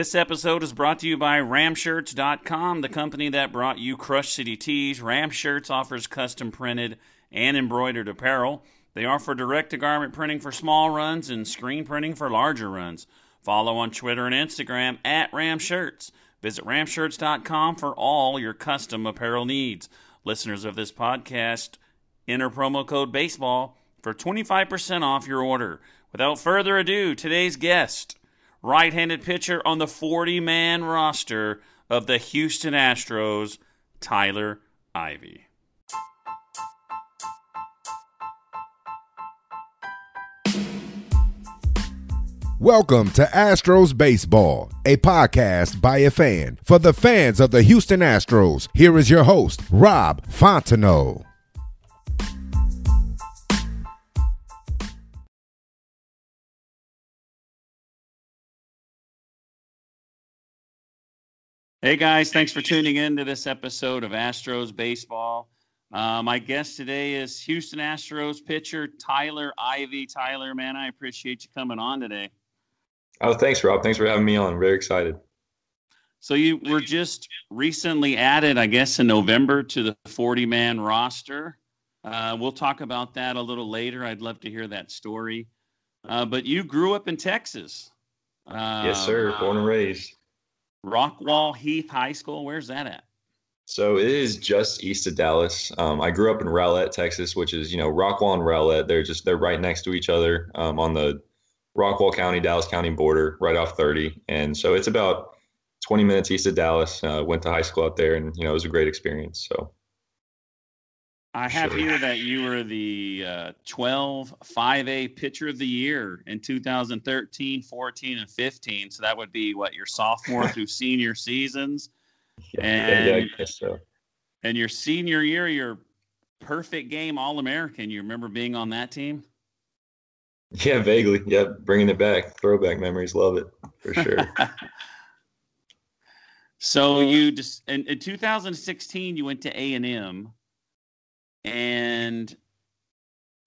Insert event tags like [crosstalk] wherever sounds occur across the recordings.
This episode is brought to you by Ramshirts.com, the company that brought you Crush City Tees. Ramshirts offers custom printed and embroidered apparel. They offer direct to garment printing for small runs and screen printing for larger runs. Follow on Twitter and Instagram at Ramshirts. Visit Ramshirts.com for all your custom apparel needs. Listeners of this podcast, enter promo code BASEBALL for 25% off your order. Without further ado, today's guest right handed pitcher on the 40 man roster of the Houston Astros, Tyler Ivey. Welcome to Astros Baseball, a podcast by a fan for the fans of the Houston Astros. Here is your host, Rob Fontenot. Hey guys, thanks for tuning in to this episode of Astros Baseball. Uh, my guest today is Houston Astros pitcher Tyler Ivey. Tyler, man, I appreciate you coming on today. Oh, thanks, Rob. Thanks for having me on. I'm very excited. So you were just recently added, I guess, in November to the 40-man roster. Uh, we'll talk about that a little later. I'd love to hear that story. Uh, but you grew up in Texas. yes, sir. Born and raised. Rockwall Heath High School. Where's that at? So it is just east of Dallas. Um, I grew up in Rowlett, Texas, which is you know Rockwall and Rowlett. They're just they're right next to each other um, on the Rockwall County Dallas County border, right off 30. And so it's about 20 minutes east of Dallas. Uh, went to high school out there, and you know it was a great experience. So I have here that you were the uh, 12 5A pitcher of the year in 2013, 14, and 15. So that would be what your sophomore [laughs] through senior seasons. Yeah, and, yeah, I guess so. And your senior year, your perfect game All American. You remember being on that team? Yeah, vaguely. Yeah, bringing it back. Throwback memories. Love it for sure. [laughs] so you just in, in 2016 you went to A and M and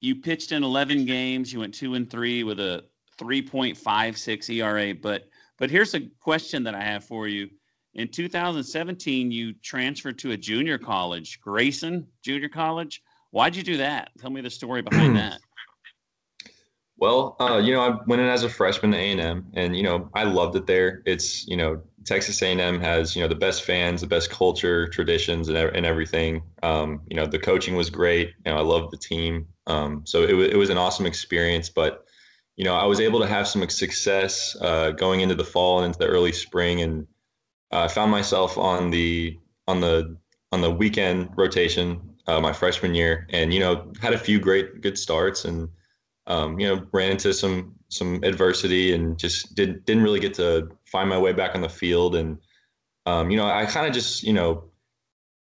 you pitched in 11 games. You went two and three with a 3.56 ERA. But but here's a question that I have for you. In 2017, you transferred to a junior college, Grayson Junior College. Why'd you do that? Tell me the story behind that. [clears throat] Well, uh, you know, I went in as a freshman at A&M, and you know, I loved it there. It's you know, Texas A&M has you know the best fans, the best culture, traditions, and, and everything. Um, you know, the coaching was great. You know, I loved the team. Um, so it was it was an awesome experience. But you know, I was able to have some success uh, going into the fall and into the early spring, and I uh, found myself on the on the on the weekend rotation uh, my freshman year, and you know, had a few great good starts and um, you know, ran into some some adversity and just didn't didn't really get to find my way back on the field. And um, you know, I kind of just you know,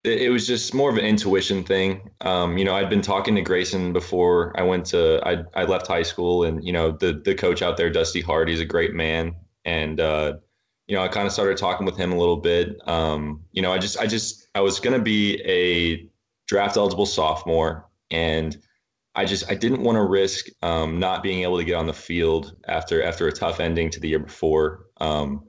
it, it, was just more of an intuition thing. Um, you know, I'd been talking to Grayson before I went to I I left high school, and you know, the the coach out there, Dusty Hart, he's a great man, and uh, you know, I kind of started talking with him a little bit. Um, you know, I just I just I was gonna be a draft eligible sophomore and I just I didn't want to risk um, not being able to get on the field after after a tough ending to the year before. Um,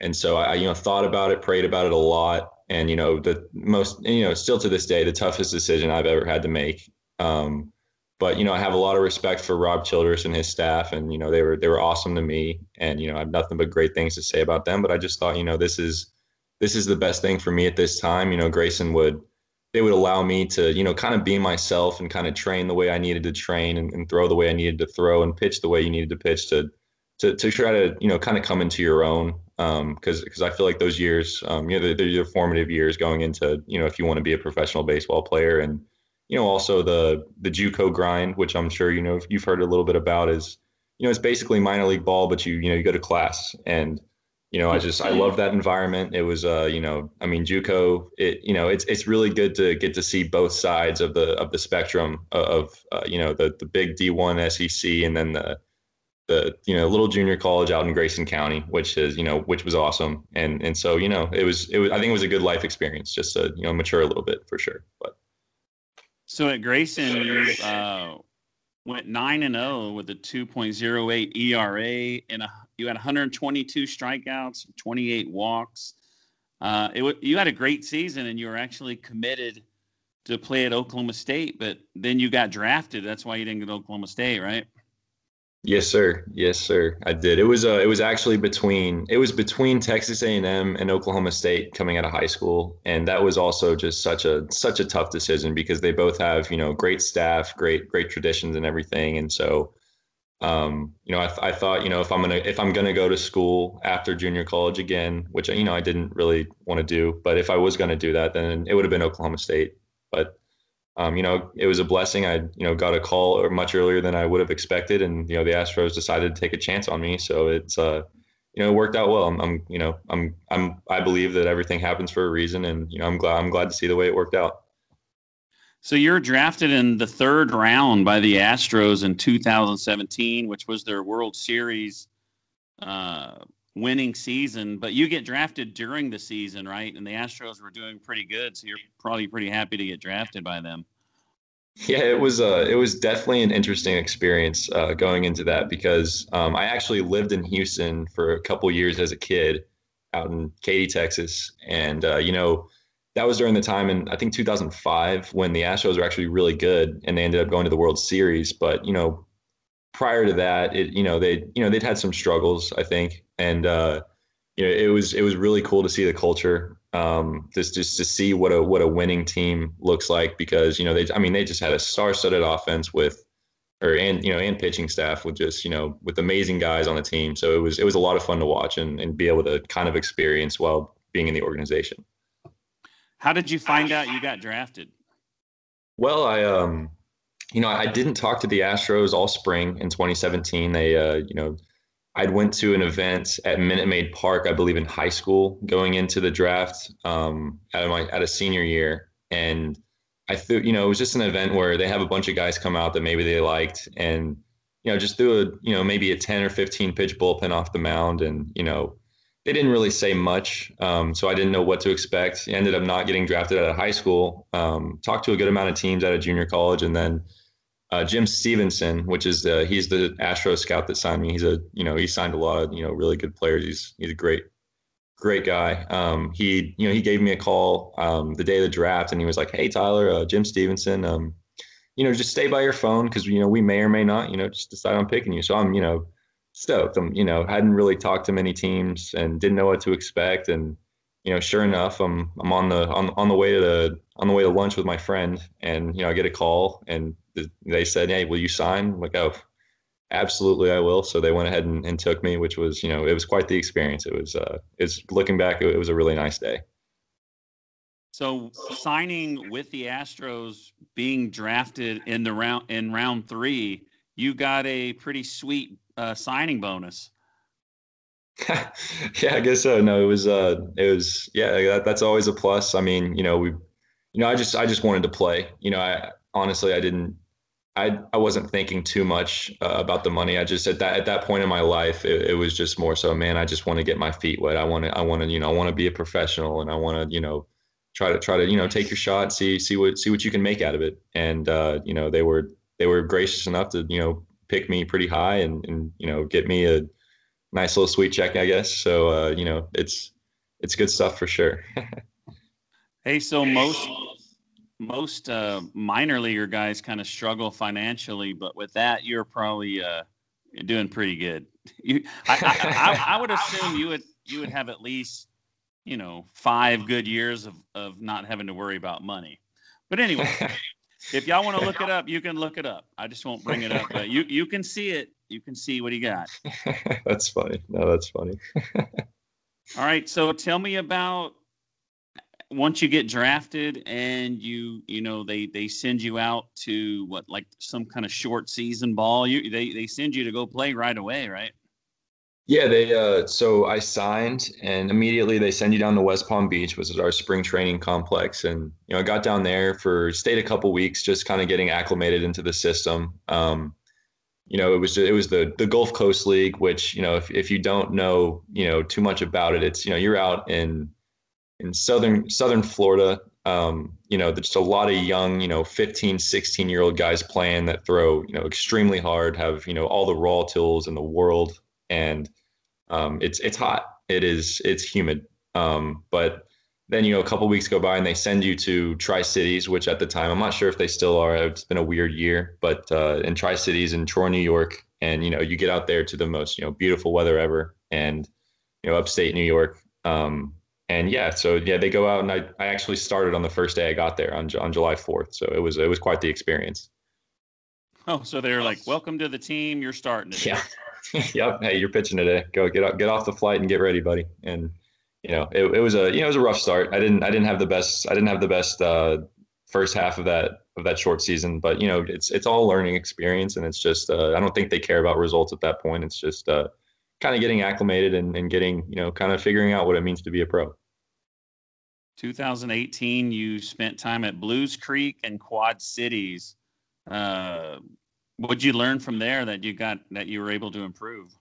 and so I you know thought about it, prayed about it a lot, and you know the most you know still to this day the toughest decision I've ever had to make. Um, but you know I have a lot of respect for Rob Childress and his staff, and you know they were they were awesome to me, and you know I have nothing but great things to say about them. But I just thought you know this is this is the best thing for me at this time. You know Grayson would they would allow me to, you know, kind of be myself and kind of train the way I needed to train and, and throw the way I needed to throw and pitch the way you needed to pitch to, to, to try to, you know, kind of come into your own. Um, cause, cause I feel like those years, um, you know, they're, they're your formative years going into, you know, if you want to be a professional baseball player and, you know, also the, the JUCO grind, which I'm sure, you know, you've heard a little bit about is, you know, it's basically minor league ball, but you, you know, you go to class and, you know, I just I love that environment. It was uh, you know, I mean, JUCO. It you know, it's it's really good to get to see both sides of the of the spectrum of uh, you know the the big D1 SEC and then the the you know little junior college out in Grayson County, which is you know which was awesome. And and so you know it was it was I think it was a good life experience just to you know mature a little bit for sure. But so at Grayson, you uh, went nine and zero with a two point zero eight ERA and a you had 122 strikeouts, 28 walks. Uh, it you had a great season, and you were actually committed to play at Oklahoma State, but then you got drafted. That's why you didn't go to Oklahoma State, right? Yes, sir. Yes, sir. I did. It was uh, it was actually between it was between Texas A&M and Oklahoma State coming out of high school, and that was also just such a such a tough decision because they both have you know great staff, great great traditions and everything, and so um, you know, I, I thought, you know, if I'm gonna if I'm gonna go to school after junior college again, which you know I didn't really want to do, but if I was gonna do that, then it would have been Oklahoma State. But um, you know, it was a blessing. I you know got a call much earlier than I would have expected, and you know the Astros decided to take a chance on me. So it's uh, you know, it worked out well. I'm, I'm you know I'm I'm I believe that everything happens for a reason, and you know I'm glad I'm glad to see the way it worked out. So you're drafted in the third round by the Astros in 2017, which was their World Series uh, winning season. But you get drafted during the season, right? And the Astros were doing pretty good, so you're probably pretty happy to get drafted by them. Yeah, it was uh, it was definitely an interesting experience uh, going into that because um, I actually lived in Houston for a couple years as a kid, out in Katy, Texas, and uh, you know that was during the time in I think 2005 when the Astros were actually really good and they ended up going to the World Series. But you know, prior to that, it you know they you know they'd had some struggles I think, and uh, you know it was it was really cool to see the culture, um, just just to see what a what a winning team looks like because you know they I mean they just had a star-studded offense with or and you know and pitching staff with just you know with amazing guys on the team. So it was it was a lot of fun to watch and and be able to kind of experience while being in the organization. How did you find out you got drafted? Well, I um, you know, I didn't talk to the Astros all spring in 2017. They, uh, you know, I'd went to an event at Minute Maid Park, I believe, in high school, going into the draft um, at my at a senior year, and I thought, you know, it was just an event where they have a bunch of guys come out that maybe they liked, and you know, just threw a, you know, maybe a 10 or 15 pitch bullpen off the mound, and you know, they didn't really say much, um, so I didn't know what to expect. ended up not getting drafted out of high school. Um, talked to a good amount of teams out of junior college, and then uh, Jim Stevenson, which is the he's the Astro scout that signed me. He's a you know he signed a lot of you know really good players. He's he's a great great guy. Um, he you know he gave me a call um, the day of the draft, and he was like, "Hey Tyler, uh, Jim Stevenson, um, you know just stay by your phone because you know we may or may not you know just decide on picking you." So I'm you know stoked. I'm, you know, hadn't really talked to many teams and didn't know what to expect. And, you know, sure enough, I'm I'm on the on, on the way to the on the way to lunch with my friend, and you know, I get a call, and they said, "Hey, will you sign?" I'm like, oh, absolutely, I will. So they went ahead and, and took me, which was, you know, it was quite the experience. It was, uh, it's looking back, it, it was a really nice day. So signing with the Astros, being drafted in the round in round three, you got a pretty sweet uh, signing bonus. [laughs] yeah, I guess so. No, it was uh, it was yeah. That, that's always a plus. I mean, you know, we, you know, I just I just wanted to play. You know, I honestly I didn't. I, I wasn't thinking too much uh, about the money. I just at that at that point in my life, it, it was just more so, man. I just want to get my feet wet. I want to I want to you know I want to be a professional, and I want to you know try to try to you know take your shot, see see what see what you can make out of it. And uh, you know they were they were gracious enough to you know pick me pretty high and, and you know get me a nice little sweet check, I guess. So uh, you know it's it's good stuff for sure. [laughs] hey, so most most uh, minor leaguer guys kind of struggle financially, but with that, you're probably uh, doing pretty good. [laughs] You, I, I, I, I would assume you would you would have at least you know five good years of of not having to worry about money. But anyway, [laughs] if y'all want to look it [laughs] up, you can look it up. I just won't bring it up, but you you can see it. You can see what he got. [laughs] that's funny. No, that's funny. [laughs] All right, so tell me about once you get drafted and you you know they they send you out to what like some kind of short season ball. You they they send you to go play right away, right? Yeah, they uh so I signed and immediately they send you down to West Palm Beach, which is our spring training complex. And you know, I got down there for stayed a couple weeks just kind of getting acclimated into the system. Um, you know, it was it was the the Gulf Coast League, which, you know, if if you don't know, you know, too much about it, it's, you know, you're out in in southern southern Florida. Um, you know, just a lot of young, you know, 15, 16 year old guys playing that throw, you know, extremely hard, have, you know, all the raw tools in the world. And um, it's it's hot. It is it's humid. Um, but then you know a couple weeks go by and they send you to Tri Cities, which at the time I'm not sure if they still are. It's been a weird year, but uh, in Tri Cities in Troy, New York, and you know you get out there to the most you know beautiful weather ever, and you know upstate New York. Um, and yeah, so yeah, they go out and I, I actually started on the first day I got there on on July 4th. So it was it was quite the experience. Oh, so they're like, "Welcome to the team. You're starting." Today. Yeah. [laughs] [laughs] yep. Hey, you're pitching today. Go get off, get off the flight and get ready, buddy. And you know, it, it was a you know it was a rough start. I didn't I didn't have the best I didn't have the best uh, first half of that of that short season, but you know it's it's all learning experience, and it's just uh, I don't think they care about results at that point. It's just uh, kind of getting acclimated and, and getting you know kind of figuring out what it means to be a pro. 2018, you spent time at Buies Creek and Quad Cities. Uh, What'd you learn from there that you got that you were able to improve?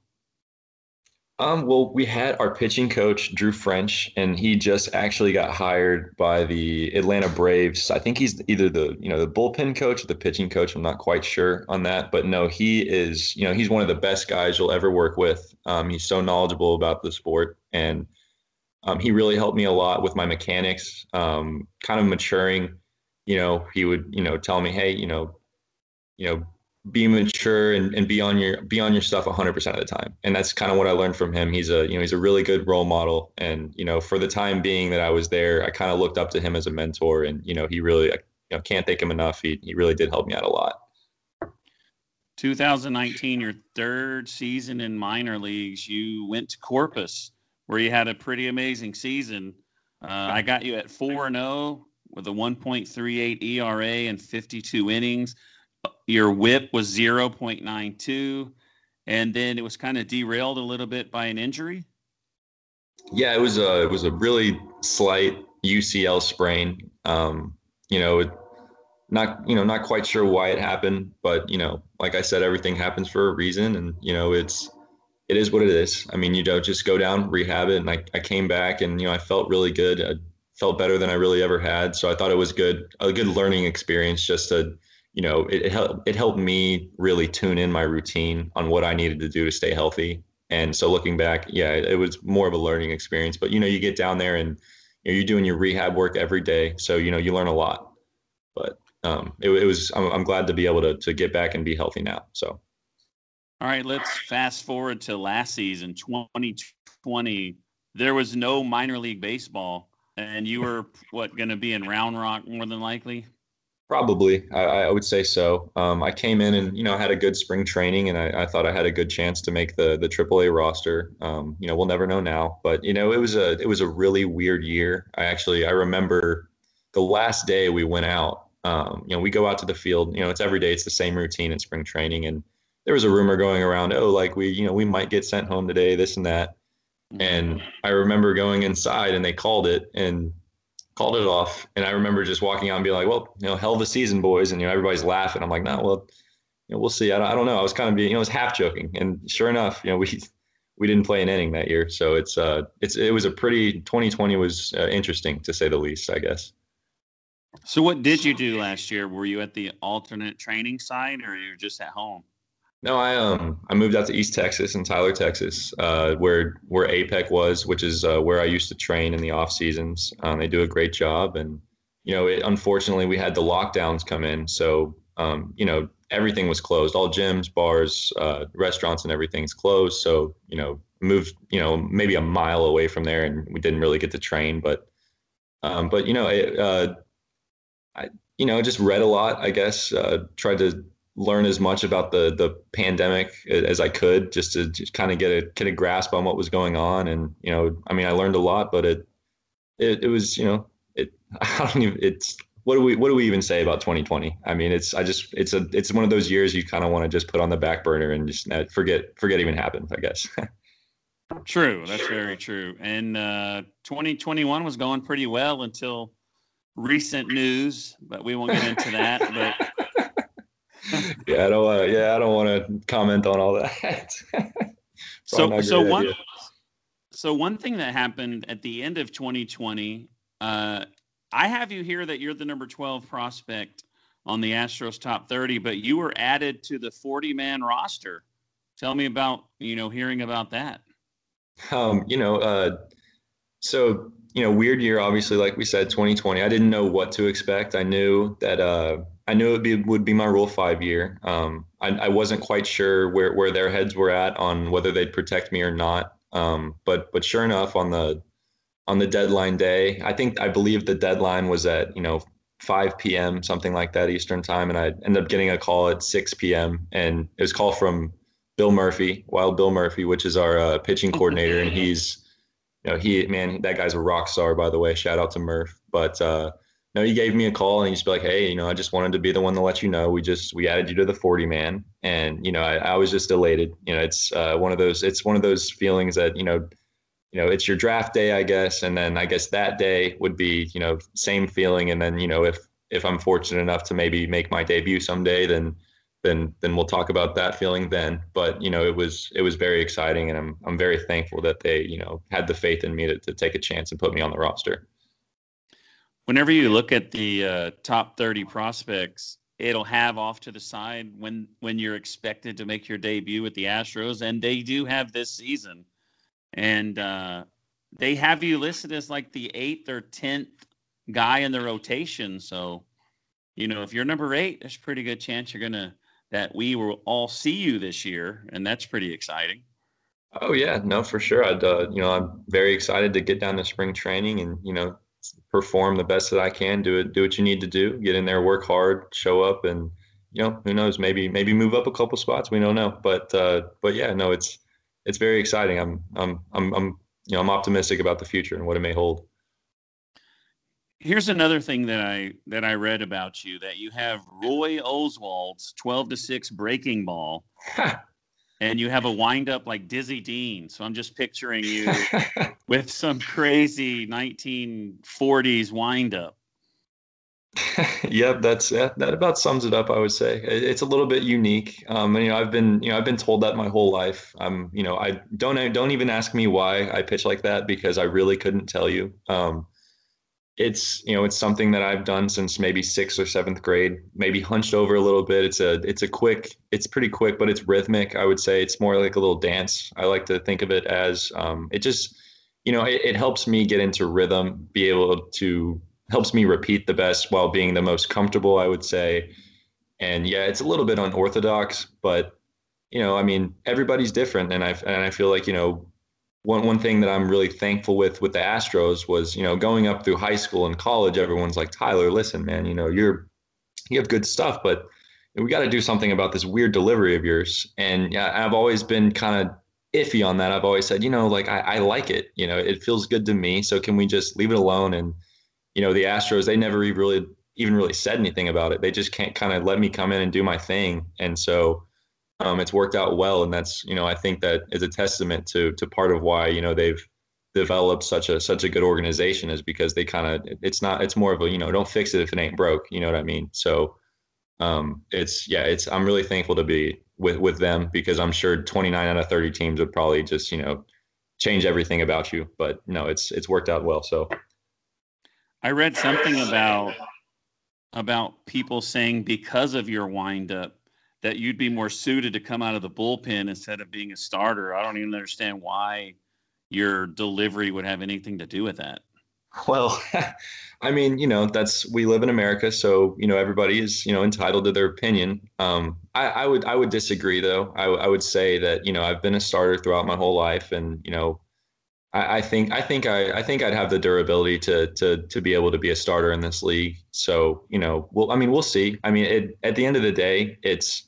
Um, well, we had our pitching coach Drew French, and he just actually got hired by the Atlanta Braves. I think he's either the you know the bullpen coach or the pitching coach. I'm not quite sure on that, but no, he is. You know, he's one of the best guys you'll ever work with. Um, he's so knowledgeable about the sport, and um, he really helped me a lot with my mechanics. Um, kind of maturing. You know, he would you know tell me, hey, you know, you know be mature and, and be on your be on your stuff 100% of the time. And that's kind of what i learned from him. He's a you know he's a really good role model. And you know for the time being that i was there i kind of looked up to him as a mentor and you know he really you know can't thank him enough. He, he really did help me out a lot. 2019 your third season in minor leagues you went to corpus where you had a pretty amazing season. Uh, i got you at 4 and 0 with a 1.38 era and 52 innings your whip was 0.92 and then it was kind of derailed a little bit by an injury? Yeah it was a it was a really slight ucl sprain. Um, you know it, not you know not quite sure why it happened but you know like i said everything happens for a reason and you know it's it is what it is. I mean you don't just go down rehab it and i, I came back and you know i felt really good. I felt better than i really ever had so i thought it was good a good learning experience just to you know, it, it helped it helped me really tune in my routine on what I needed to do to stay healthy. And so looking back, yeah, it, it was more of a learning experience. But you know, you get down there and you know, you're doing your rehab work every day, so you know you learn a lot. But um, it, it was I'm, I'm glad to be able to to get back and be healthy now. So. All right, let's fast forward to last season, 2020. There was no minor league baseball, and you were what going to be in Round Rock more than likely. Probably, I, I, would say so. Um, I came in and you know had a good spring training, and I, I, thought I had a good chance to make the the AAA roster. Um, you know, we'll never know now, but you know, it was a it was a really weird year. I actually I remember the last day we went out. Um, you know, we go out to the field. You know, it's every day. It's the same routine in spring training, and there was a rumor going around. Oh, like we you know we might get sent home today. This and that. And I remember going inside, and they called it, and called it off. And I remember just walking out and being like, well, you know, hell of a season, boys. And, you know, everybody's laughing. I'm like, no, nah, well, you know, we'll see. I don't, I don't know. I was kind of being, you know, I was half joking. And sure enough, you know, we, we didn't play an inning that year. So it's, uh, it's, it was a pretty, 2020 was uh, interesting to say the least, I guess. So what did you do last year? Were you at the alternate training site or you were just at home? No, I um I moved out to East Texas in Tyler, Texas, uh, where where APEC was, which is uh, where I used to train in the off seasons. Um, they do a great job, and you know, it, unfortunately, we had the lockdowns come in, so um, you know everything was closed. All gyms, bars, uh, restaurants, and everything's closed. So you know, moved you know maybe a mile away from there, and we didn't really get to train. But um, but you know, it, uh, I you know just read a lot. I guess uh, tried to learn as much about the the pandemic as I could, just to just kind of get a get a grasp on what was going on. And you know, I mean, I learned a lot, but it it, it was you know it [laughs] I don't even it's what do we what do we even say about 2020? I mean, it's I just it's a it's one of those years you kind of want to just put on the back burner and just forget forget even happened. I guess. [laughs] True, that's very true. And uh, 2021 was going pretty well until recent news, but we won't get into that. But yeah, I don't want to. Yeah, I don't want to comment on all that. [laughs] so, so one, idea. so one thing that happened at the end of 2020, uh, I have you here that you're the number 12 prospect on the Astros top 30, but you were added to the 40 man roster. Tell me about you know hearing about that. Um, you know, uh, so you know, weird year. Obviously, like we said, 2020. I didn't know what to expect. I knew that uh, I knew it be, would be my Rule Five year. Um, I, I, wasn't quite sure where where their heads were at on whether they'd protect me or not. Um, but but sure enough, on the on the deadline day, I think I believe the deadline was at you know 5 p.m. something like that Eastern time, and I ended up getting a call at 6 p.m. and it was a call from Bill Murphy, Wild Bill Murphy, which is our uh, pitching coordinator, and he's, you know, he man, that guy's a rock star, by the way. Shout out to Murph. But uh, no, he gave me a call and he just be like, hey, you know, I just wanted to be the one to let you know we just we added you to the 40 man, and you know, I, I was just elated. You know, it's uh, one of those it's one of those feelings that you know. You know, it's your draft day, I guess, and then I guess that day would be, you know, same feeling. And then, you know, if if I'm fortunate enough to maybe make my debut someday, then then then we'll talk about that feeling then. But you know, it was it was very exciting, and I'm I'm very thankful that they you know had the faith in me to, to take a chance and put me on the roster. Whenever you look at the uh, top 30 prospects, it'll have off to the side when when you're expected to make your debut with the Astros, and they do have this season, and uh, they have you listed as like the eighth or tenth guy in the rotation. So, you know, if you're number eight, there's a pretty good chance you're gonna that we will all see you this year, and that's pretty exciting. Oh yeah, no, for sure. I'd uh, you know I'm very excited to get down to spring training and you know perform the best that I can. Do it, do what you need to do. Get in there, work hard, show up, and you know who knows maybe maybe move up a couple spots. We don't know, but uh, but yeah, no, it's it's very exciting. I'm I'm I'm I'm you know I'm optimistic about the future and what it may hold here's another thing that I that I read about you that you have Roy Oswalt's 12 to 6 breaking ball. And you have a wind up like Dizzy Dean. So I'm just picturing you [laughs] with some crazy 1940s wind up. yep, that's that, that about sums it up. I would say it's a little bit unique. Um, and, you know, I've been you know I've been told that my whole life. Um, you know, I don't don't even ask me why I pitch like that because I really couldn't tell you. Um, it's you know it's something that I've done since maybe sixth or seventh grade. Maybe hunched over a little bit. It's a it's a quick. It's pretty quick, but it's rhythmic. I would say it's more like a little dance. I like to think of it as um, it just you know it, it helps me get into rhythm, be able to helps me repeat the best while being the most comfortable. I would say, and yeah, it's a little bit unorthodox, but you know, I mean, everybody's different, and I and I feel like you know one one thing that I'm really thankful with with the Astros was, you know, going up through high school and college, everyone's like, Tyler, listen, man, you know, you're you have good stuff, but we got to do something about this weird delivery of yours. And yeah, I've always been kind of iffy on that. I've always said, you know, like I, I like it. You know, it feels good to me. So can we just leave it alone? And you know, the Astros, they never really even really said anything about it. They just can't kind of let me come in and do my thing. And so um, it's worked out well, and that's you know I think that is a testament to to part of why you know they've developed such a such a good organization is because they kind of it's not it's more of a you know don't fix it if it ain't broke. You know what I mean? So um, it's yeah it's I'm really thankful to be with with them because I'm sure 29 out of 30 teams would probably just you know change everything about you. But no it's it's worked out well. So I read something about about people saying because of your wind up that you'd be more suited to come out of the bullpen instead of being a starter. I don't even understand why your delivery would have anything to do with that. Well, [laughs] I mean, you know, that's we live in America, so you know everybody is you know entitled to their opinion. Um, I, I would I would disagree though. I, I would say that you know I've been a starter throughout my whole life, and you know I, think I think I, I think I'd have the durability to to to be able to be a starter in this league. So you know, well, I mean, we'll see. I mean, it, at the end of the day, it's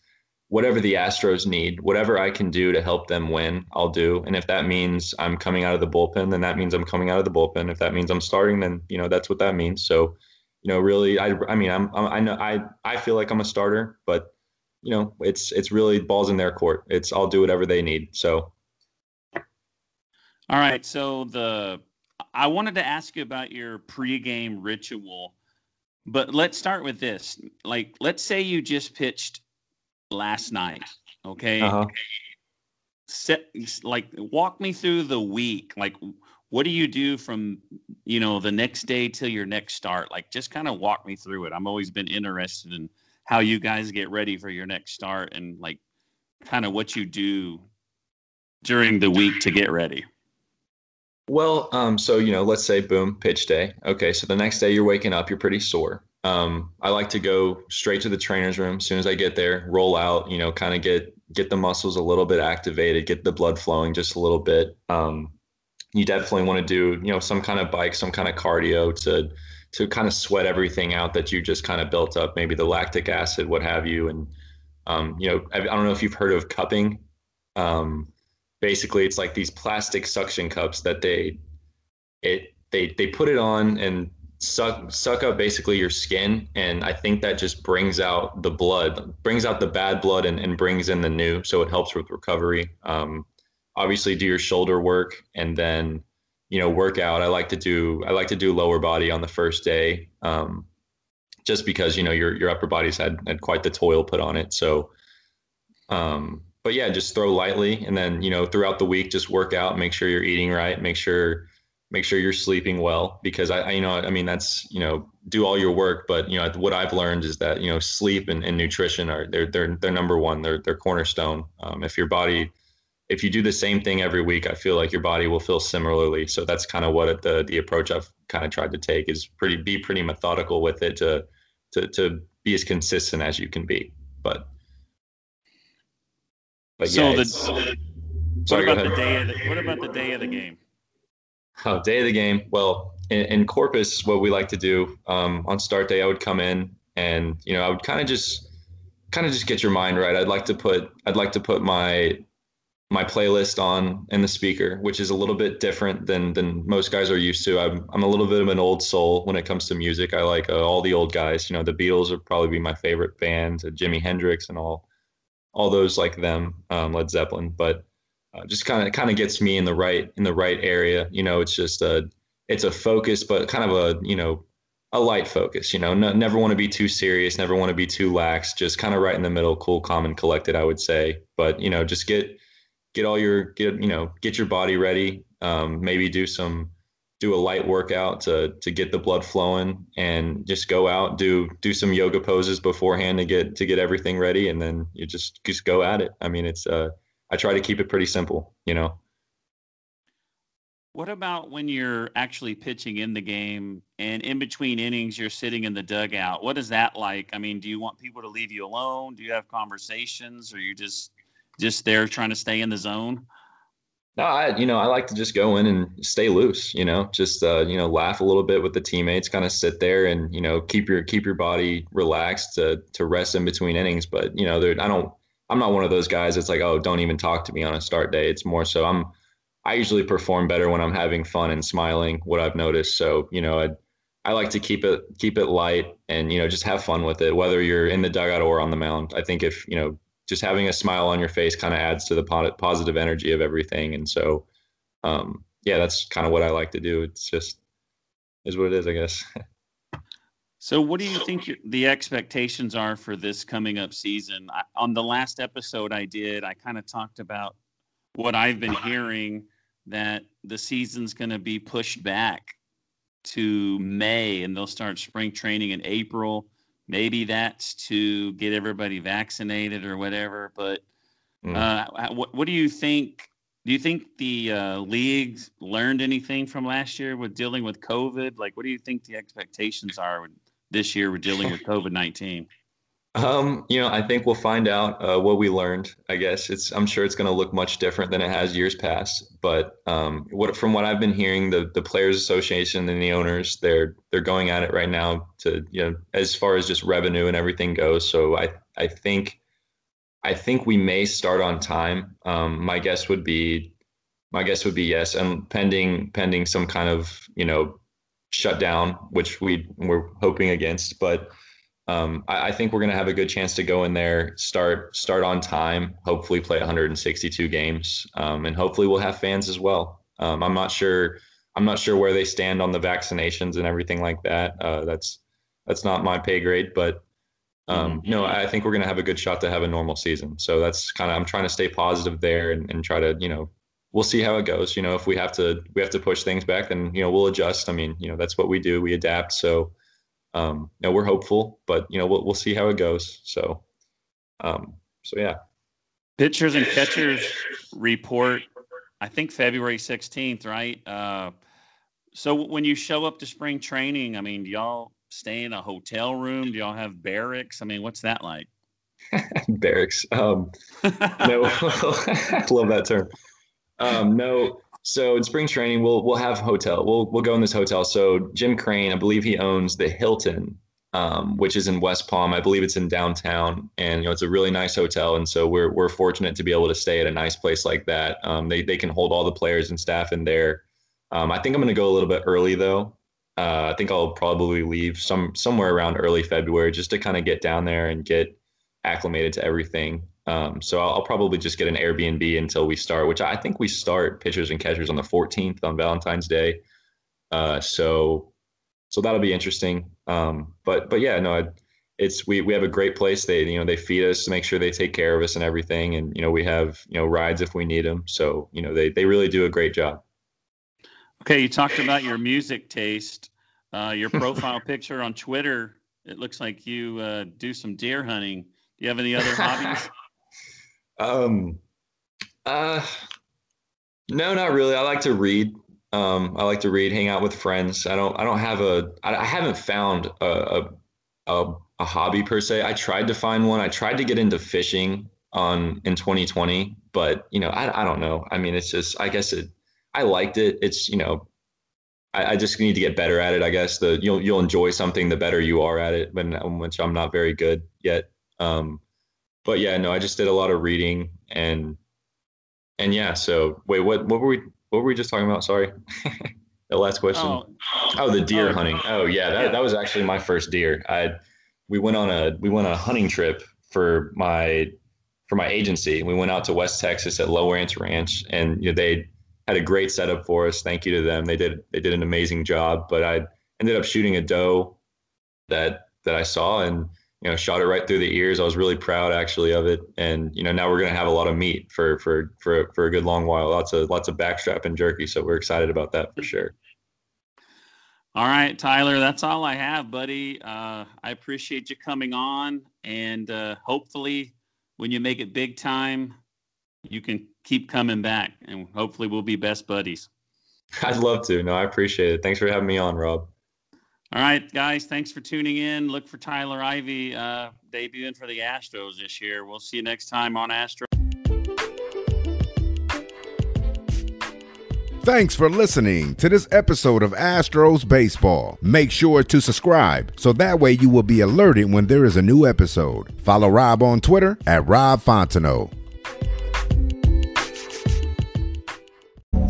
whatever the Astros need, whatever I can do to help them win, I'll do. And if that means I'm coming out of the bullpen, then that means I'm coming out of the bullpen. If that means I'm starting, then you know that's what that means. So, you know, really, I I mean, I'm, I'm I know I I feel like I'm a starter, but you know, it's it's really balls in their court. It's I'll do whatever they need. So. All right. So the I wanted to ask you about your pregame ritual, but let's start with this. Like, let's say you just pitched last night. Okay. Uh-huh. Set like walk me through the week. Like, what do you do from you know the next day till your next start? Like, just kind of walk me through it. I'm always been interested in how you guys get ready for your next start and like kind of what you do during the week to get ready. Well, um, so you know, let's say boom, pitch day. Okay, so the next day you're waking up, you're pretty sore. Um, I like to go straight to the trainer's room as soon as I get there, roll out, you know, kind of get get the muscles a little bit activated, get the blood flowing just a little bit. Um, you definitely want to do, you know, some kind of bike, some kind of cardio to to kind of sweat everything out that you just kind of built up, maybe the lactic acid, what have you. And um, you know, I, I, don't know if you've heard of cupping. Um, basically, it's like these plastic suction cups that they it they they put it on and suck suck up basically your skin and i think that just brings out the blood brings out the bad blood and, and brings in the new so it helps with recovery. Um, obviously do your shoulder work and then you know work out. I like to do i like to do lower body on the first day um, just because you know your your upper body's had had quite the toil put on it. So um, but yeah just throw lightly and then you know throughout the week just work out make sure you're eating right make sure make sure you're sleeping well because I, I, you know i mean that's you know do all your work but you know what i've learned is that you know sleep and, and nutrition are they're they're they're number one. They're they're cornerstone. Um, if your body if you do the same thing every week i feel like your body will feel similarly. So that's kind of what the the approach i've kind of tried to take is pretty be pretty methodical with it to to to be as consistent as you can be. But but so yeah, the, sorry, what about the day of the, what about the day of the game Oh, day of the game. Well, in, in Corpus, what we like to do um, on start day, I would come in and you know I would kind of just kind of just get your mind right. I'd like to put I'd like to put my my playlist on in the speaker, which is a little bit different than than most guys are used to. I'm I'm a little bit of an old soul when it comes to music. I like uh, all the old guys. You know, the Beatles would probably be my favorite band, uh, Jimi Hendrix and all all those like them, um, Led Zeppelin. But uh, just kind of kind of gets me in the right in the right area. You know, it's just a it's a focus, but kind of a you know a light focus. You know, no, never want to be too serious, never want to be too lax. Just kind of right in the middle, cool, calm, and collected. I would say, but you know, just get get all your get you know get your body ready. Um, maybe do some do a light workout to to get the blood flowing and just go out do do some yoga poses beforehand to get to get everything ready and then you just just go at it i mean it's uh I try to keep it pretty simple, you know. What about when you're actually pitching in the game and in between innings you're sitting in the dugout? What is that like? I mean, do you want people to leave you alone? Do you have conversations or you just just there trying to stay in the zone? No, I you know, I like to just go in and stay loose, you know, just uh, you know, laugh a little bit with the teammates, kind of sit there and, you know, keep your keep your body relaxed to to rest in between innings, but you know, there I don't I'm not one of those guys that's like, oh, don't even talk to me on a start day. It's more so I'm I usually perform better when I'm having fun and smiling, what I've noticed. So, you know, I I like to keep it keep it light and, you know, just have fun with it, whether you're in the dugout or on the mound. I think if, you know, just having a smile on your face kind of adds to the positive energy of everything. And so, um, yeah, that's kind of what I like to do. It's just is what it is, I guess. [laughs] So, what do you think the expectations are for this coming up season? I, on the last episode I did, I kind of talked about what I've been hearing that the season's going to be pushed back to May and they'll start spring training in April. Maybe that's to get everybody vaccinated or whatever. But mm. uh, what, what do you think? Do you think the uh, leagues learned anything from last year with dealing with COVID? Like, what do you think the expectations are this year with dealing with [laughs] COVID nineteen? Um, you know, I think we'll find out uh, what we learned. I guess it's. I'm sure it's going to look much different than it has years past. But um, what from what I've been hearing, the the players' association and the owners, they're they're going at it right now to you know as far as just revenue and everything goes. So I I think I think we may start on time. Um, my guess would be my guess would be yes, and pending pending some kind of you know shut down, which we we're hoping against. But um, I, I, think we're going to have a good chance to go in there, start start on time, hopefully play 162 games, um, and hopefully we'll have fans as well. Um, I'm not sure. I'm not sure where they stand on the vaccinations and everything like that. Uh, that's that's not my pay grade, but um, mm-hmm. no, I think we're going to have a good shot to have a normal season. So that's kind of I'm trying to stay positive there and, and try to you know we'll see how it goes. You know, if we have to we have to push things back, then you know we'll adjust. I mean, you know that's what we do. We adapt. So um, you know we're hopeful, but you know we'll we'll see how it goes. So um, so yeah. Pitchers and catchers report. I think February 16th, right? Uh, so when you show up to spring training, I mean, do y'all stay in a hotel room? Do y'all have barracks? I mean, what's that like? [laughs] barracks. Um, no, I [laughs] [laughs] love that term. Um, no, so in spring training, we'll we'll have hotel. We'll we'll go in this hotel. So Jim Crane, I believe he owns the Hilton, um, which is in West Palm. I believe it's in downtown, and you know it's a really nice hotel. And so we're we're fortunate to be able to stay at a nice place like that. Um, they they can hold all the players and staff in there. Um, I think I'm going to go a little bit early though. Uh, I think I'll probably leave some somewhere around early February just to kind of get down there and get acclimated to everything. Um, so I'll, I'll, probably just get an Airbnb until we start, which I think we start pitchers and catchers on the 14th on Valentine's Day. Uh, so so that'll be interesting. Um, but but yeah, no, it's we we have a great place. They you know they feed us, make sure they take care of us and everything, and you know we have you know rides if we need them. So you know they they really do a great job. Okay, you talked about your music taste. Uh, your profile [laughs] picture on Twitter, it looks like you uh, do some deer hunting. Do you have any other [laughs] hobbies? Um, uh, no, not really. I like to read. Um, I like to read, hang out with friends. I don't. I don't have a. I, I haven't found a, a, a a hobby per se. I tried to find one. I tried to get into fishing on in 2020, but you know, I I don't know. I mean, it's just. I guess it. I liked it. It's you know, I, I just need to get better at it. I guess the you'll you'll enjoy something the better you are at it. When which I'm not very good yet. Um, but yeah, no, I just did a lot of reading and and yeah. So wait, what what were we what were we just talking about? Sorry, [laughs] the last question. Oh, oh the deer oh, hunting. Oh yeah, that yeah. that was actually my first deer. I we went on a we went on a hunting trip for my for my agency. We went out to West Texas at Low Ranch Ranch, and you know, they had a great setup for us. Thank you to them. They did they did an amazing job. But I ended up shooting a doe that that I saw and you know, shot it right through the ears. I was really proud actually of it. And, you know, now we're going to have a lot of meat for, for, for, for a good long while. Lots of, lots of backstrap and jerky. So we're excited about that for sure. All right, Tyler, that's all I have, buddy. Uh, I appreciate you coming on. And uh, hopefully, when you make it big time, you can keep coming back and hopefully we'll be best buddies. [laughs] I'd love to. No, I appreciate it. Thanks for having me on, Rob. All right, guys, thanks for tuning in. Look for Tyler Ivey uh, debuting for the Astros this year. We'll see you next time on Astro. Thanks for listening to this episode of Astros Baseball. Make sure to subscribe so that way you will be alerted when there is a new episode. Follow Rob on Twitter at Rob Fontenot.